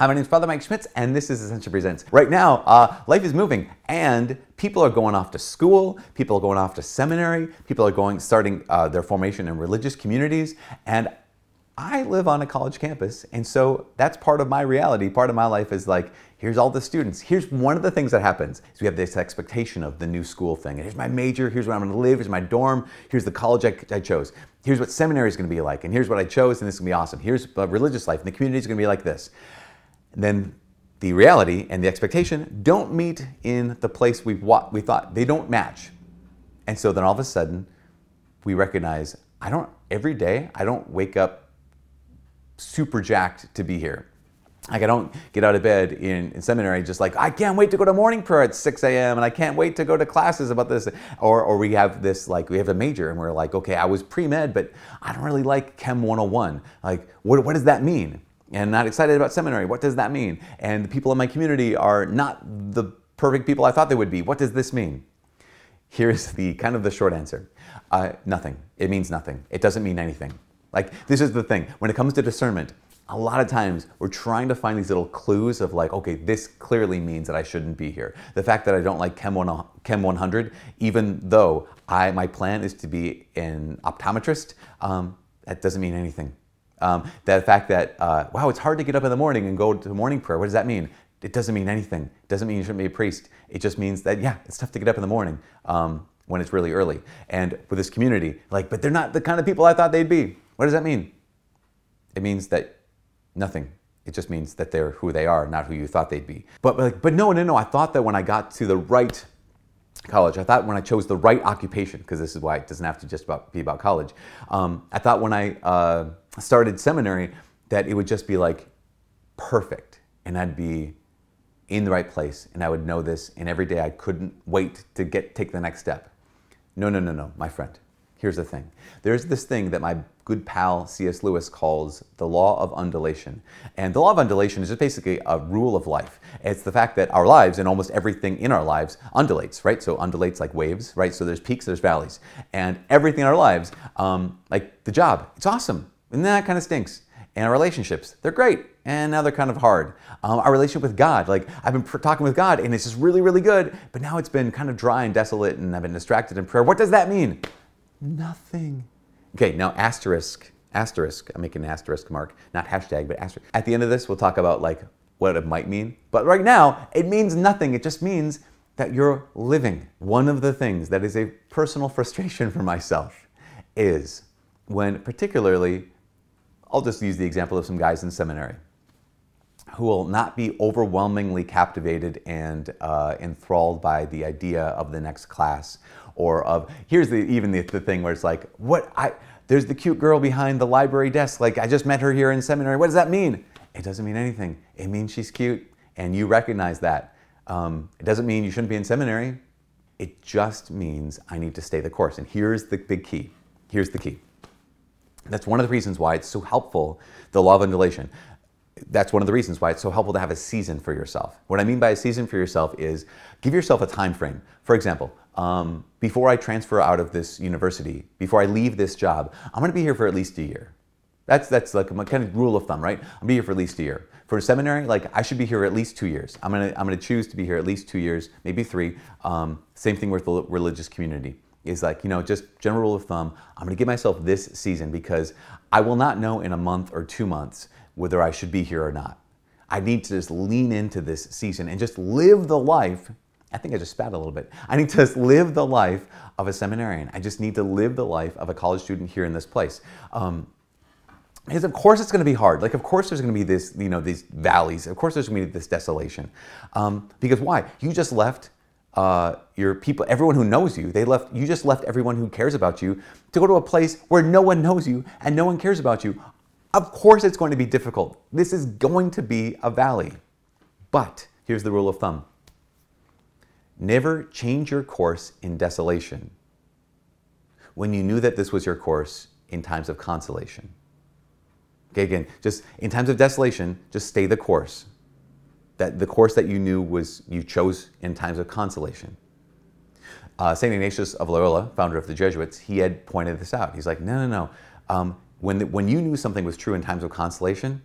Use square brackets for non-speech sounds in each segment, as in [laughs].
Hi, my name is Father Mike Schmitz, and this is Ascension Presents. Right now, uh, life is moving, and people are going off to school, people are going off to seminary, people are going starting uh, their formation in religious communities, and I live on a college campus, and so that's part of my reality. Part of my life is like, here's all the students. Here's one of the things that happens is we have this expectation of the new school thing. And here's my major, here's where I'm going to live, here's my dorm, here's the college I, I chose. Here's what seminary is going to be like, and here's what I chose, and this is going to be awesome. Here's religious life, and the community is going to be like this then the reality and the expectation don't meet in the place we we thought they don't match. And so then all of a sudden we recognize I don't every day I don't wake up super jacked to be here. Like I don't get out of bed in, in, seminary just like I can't wait to go to morning prayer at 6 a.m. and I can't wait to go to classes about this. Or or we have this like we have a major and we're like, okay, I was pre-med, but I don't really like Chem 101. Like what, what does that mean? And not excited about seminary. What does that mean? And the people in my community are not the perfect people I thought they would be. What does this mean? Here's the kind of the short answer. Uh, nothing. It means nothing. It doesn't mean anything. Like this is the thing. When it comes to discernment, a lot of times we're trying to find these little clues of like, okay, this clearly means that I shouldn't be here. The fact that I don't like Chem, 1, Chem 100, even though I my plan is to be an optometrist, um, that doesn't mean anything. Um, the fact that, uh, wow, it's hard to get up in the morning and go to morning prayer. What does that mean? It doesn't mean anything. It doesn't mean you shouldn't be a priest. It just means that, yeah, it's tough to get up in the morning um, when it's really early. And with this community, like, but they're not the kind of people I thought they'd be. What does that mean? It means that nothing. It just means that they're who they are, not who you thought they'd be. But, but, but no, no, no. I thought that when I got to the right college. I thought when I chose the right occupation, because this is why it doesn't have to just about, be about college. Um, I thought when I uh, started seminary that it would just be like perfect, and I'd be in the right place, and I would know this, and every day I couldn't wait to get take the next step. No, no, no, no, my friend. Here's the thing. There's this thing that my good pal C.S. Lewis calls the law of undulation. And the law of undulation is just basically a rule of life. It's the fact that our lives and almost everything in our lives undulates, right? So undulates like waves, right? So there's peaks, there's valleys. And everything in our lives, um, like the job, it's awesome. And that kind of stinks. And our relationships, they're great. And now they're kind of hard. Um, our relationship with God, like I've been pr- talking with God and it's just really, really good, but now it's been kind of dry and desolate and I've been distracted in prayer. What does that mean? Nothing. Okay, now asterisk, asterisk, I'm making an asterisk mark, not hashtag, but asterisk. At the end of this, we'll talk about like what it might mean. But right now, it means nothing. It just means that you're living. One of the things that is a personal [laughs] frustration for myself is when, particularly, I'll just use the example of some guys in seminary who will not be overwhelmingly captivated and uh, enthralled by the idea of the next class or of here's the even the, the thing where it's like what I there's the cute girl behind the library desk. Like I just met her here in seminary. What does that mean? It doesn't mean anything. It means she's cute and you recognize that. Um, it doesn't mean you shouldn't be in seminary. It just means I need to stay the course. And here's the big key. Here's the key. That's one of the reasons why it's so helpful the law of undulation. That's one of the reasons why it's so helpful to have a season for yourself. What I mean by a season for yourself is give yourself a time frame. For example, um, before I transfer out of this university, before I leave this job, I'm going to be here for at least a year. That's that's like a kind of rule of thumb, right? I'm be here for at least a year. For a seminary, like I should be here at least two years. I'm gonna I'm gonna choose to be here at least two years, maybe three. Um, same thing with the religious community. Is like you know just general rule of thumb. I'm gonna give myself this season because I will not know in a month or two months whether I should be here or not. I need to just lean into this season and just live the life. I think I just spat a little bit. I need to live the life of a seminarian. I just need to live the life of a college student here in this place. Um, because of course it's going to be hard. Like of course there's going to be this, you know, these valleys. Of course there's going to be this desolation. Um, because why? You just left uh, your people, everyone who knows you. They left. You just left everyone who cares about you to go to a place where no one knows you and no one cares about you of course, it's going to be difficult. This is going to be a valley. But here's the rule of thumb never change your course in desolation when you knew that this was your course in times of consolation. Okay, again, just in times of desolation, just stay the course. That the course that you knew was you chose in times of consolation. Uh, Saint Ignatius of Loyola, founder of the Jesuits, he had pointed this out. He's like, no, no, no. Um, when, the, when you knew something was true in times of consolation,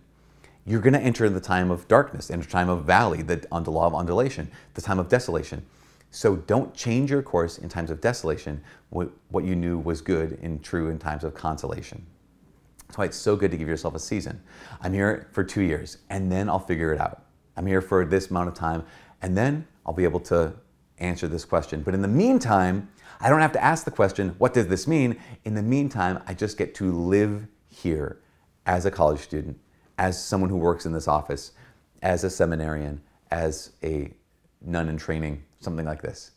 you're going to enter in the time of darkness, enter time of valley, the, on the law of undulation, the time of desolation. So don't change your course in times of desolation, what, you knew was good and true in times of consolation. That's why it's so good to give yourself a season. I'm here for two years, and then I'll figure it out. I'm here for this amount of time, and then I'll be able to answer this question. But in the meantime, I don't have to ask the question, what does this mean? In the meantime, I just get to live here as a college student, as someone who works in this office, as a seminarian, as a nun in training, something like this.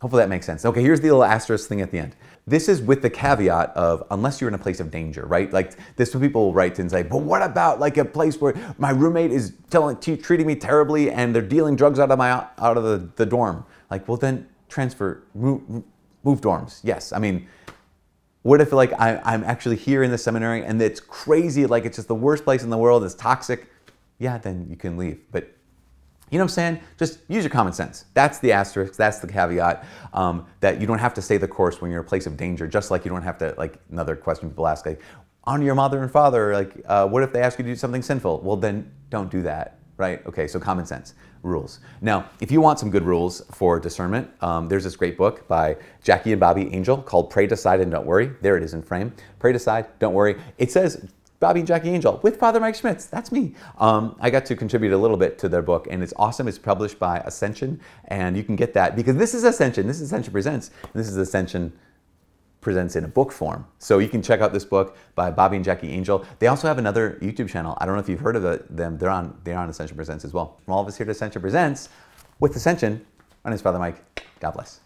Hopefully that makes sense. Okay, here's the little asterisk thing at the end. This is with the caveat of unless you're in a place of danger, right? Like this, when people write and say, "But what about like a place where my roommate is telling, t- treating me terribly, and they're dealing drugs out of my out of the, the dorm?" Like, well, then transfer, move, move dorms. Yes, I mean, what if like I, I'm actually here in the seminary and it's crazy, like it's just the worst place in the world, it's toxic? Yeah, then you can leave. But you know what I'm saying? Just use your common sense. That's the asterisk. That's the caveat. Um, that you don't have to stay the course when you're in a place of danger. Just like you don't have to like another question people ask, like honor your mother and father. Like, uh, what if they ask you to do something sinful? Well, then don't do that, right? Okay, so common sense rules. Now, if you want some good rules for discernment, um, there's this great book by Jackie and Bobby Angel called "Pray, Decide, and Don't Worry." There it is in frame. Pray, decide, don't worry. It says Bobby and Jackie Angel with Father Mike Schmitz. That's me. Um, I got to contribute a little bit to their book, and it's awesome. It's published by Ascension, and you can get that because this is Ascension. This is Ascension Presents, and this is Ascension Presents in a book form. So you can check out this book by Bobby and Jackie Angel. They also have another YouTube channel. I don't know if you've heard of them. They're on they're on Ascension Presents as well. From all of us here at Ascension Presents, with Ascension, my name is Father Mike. God bless.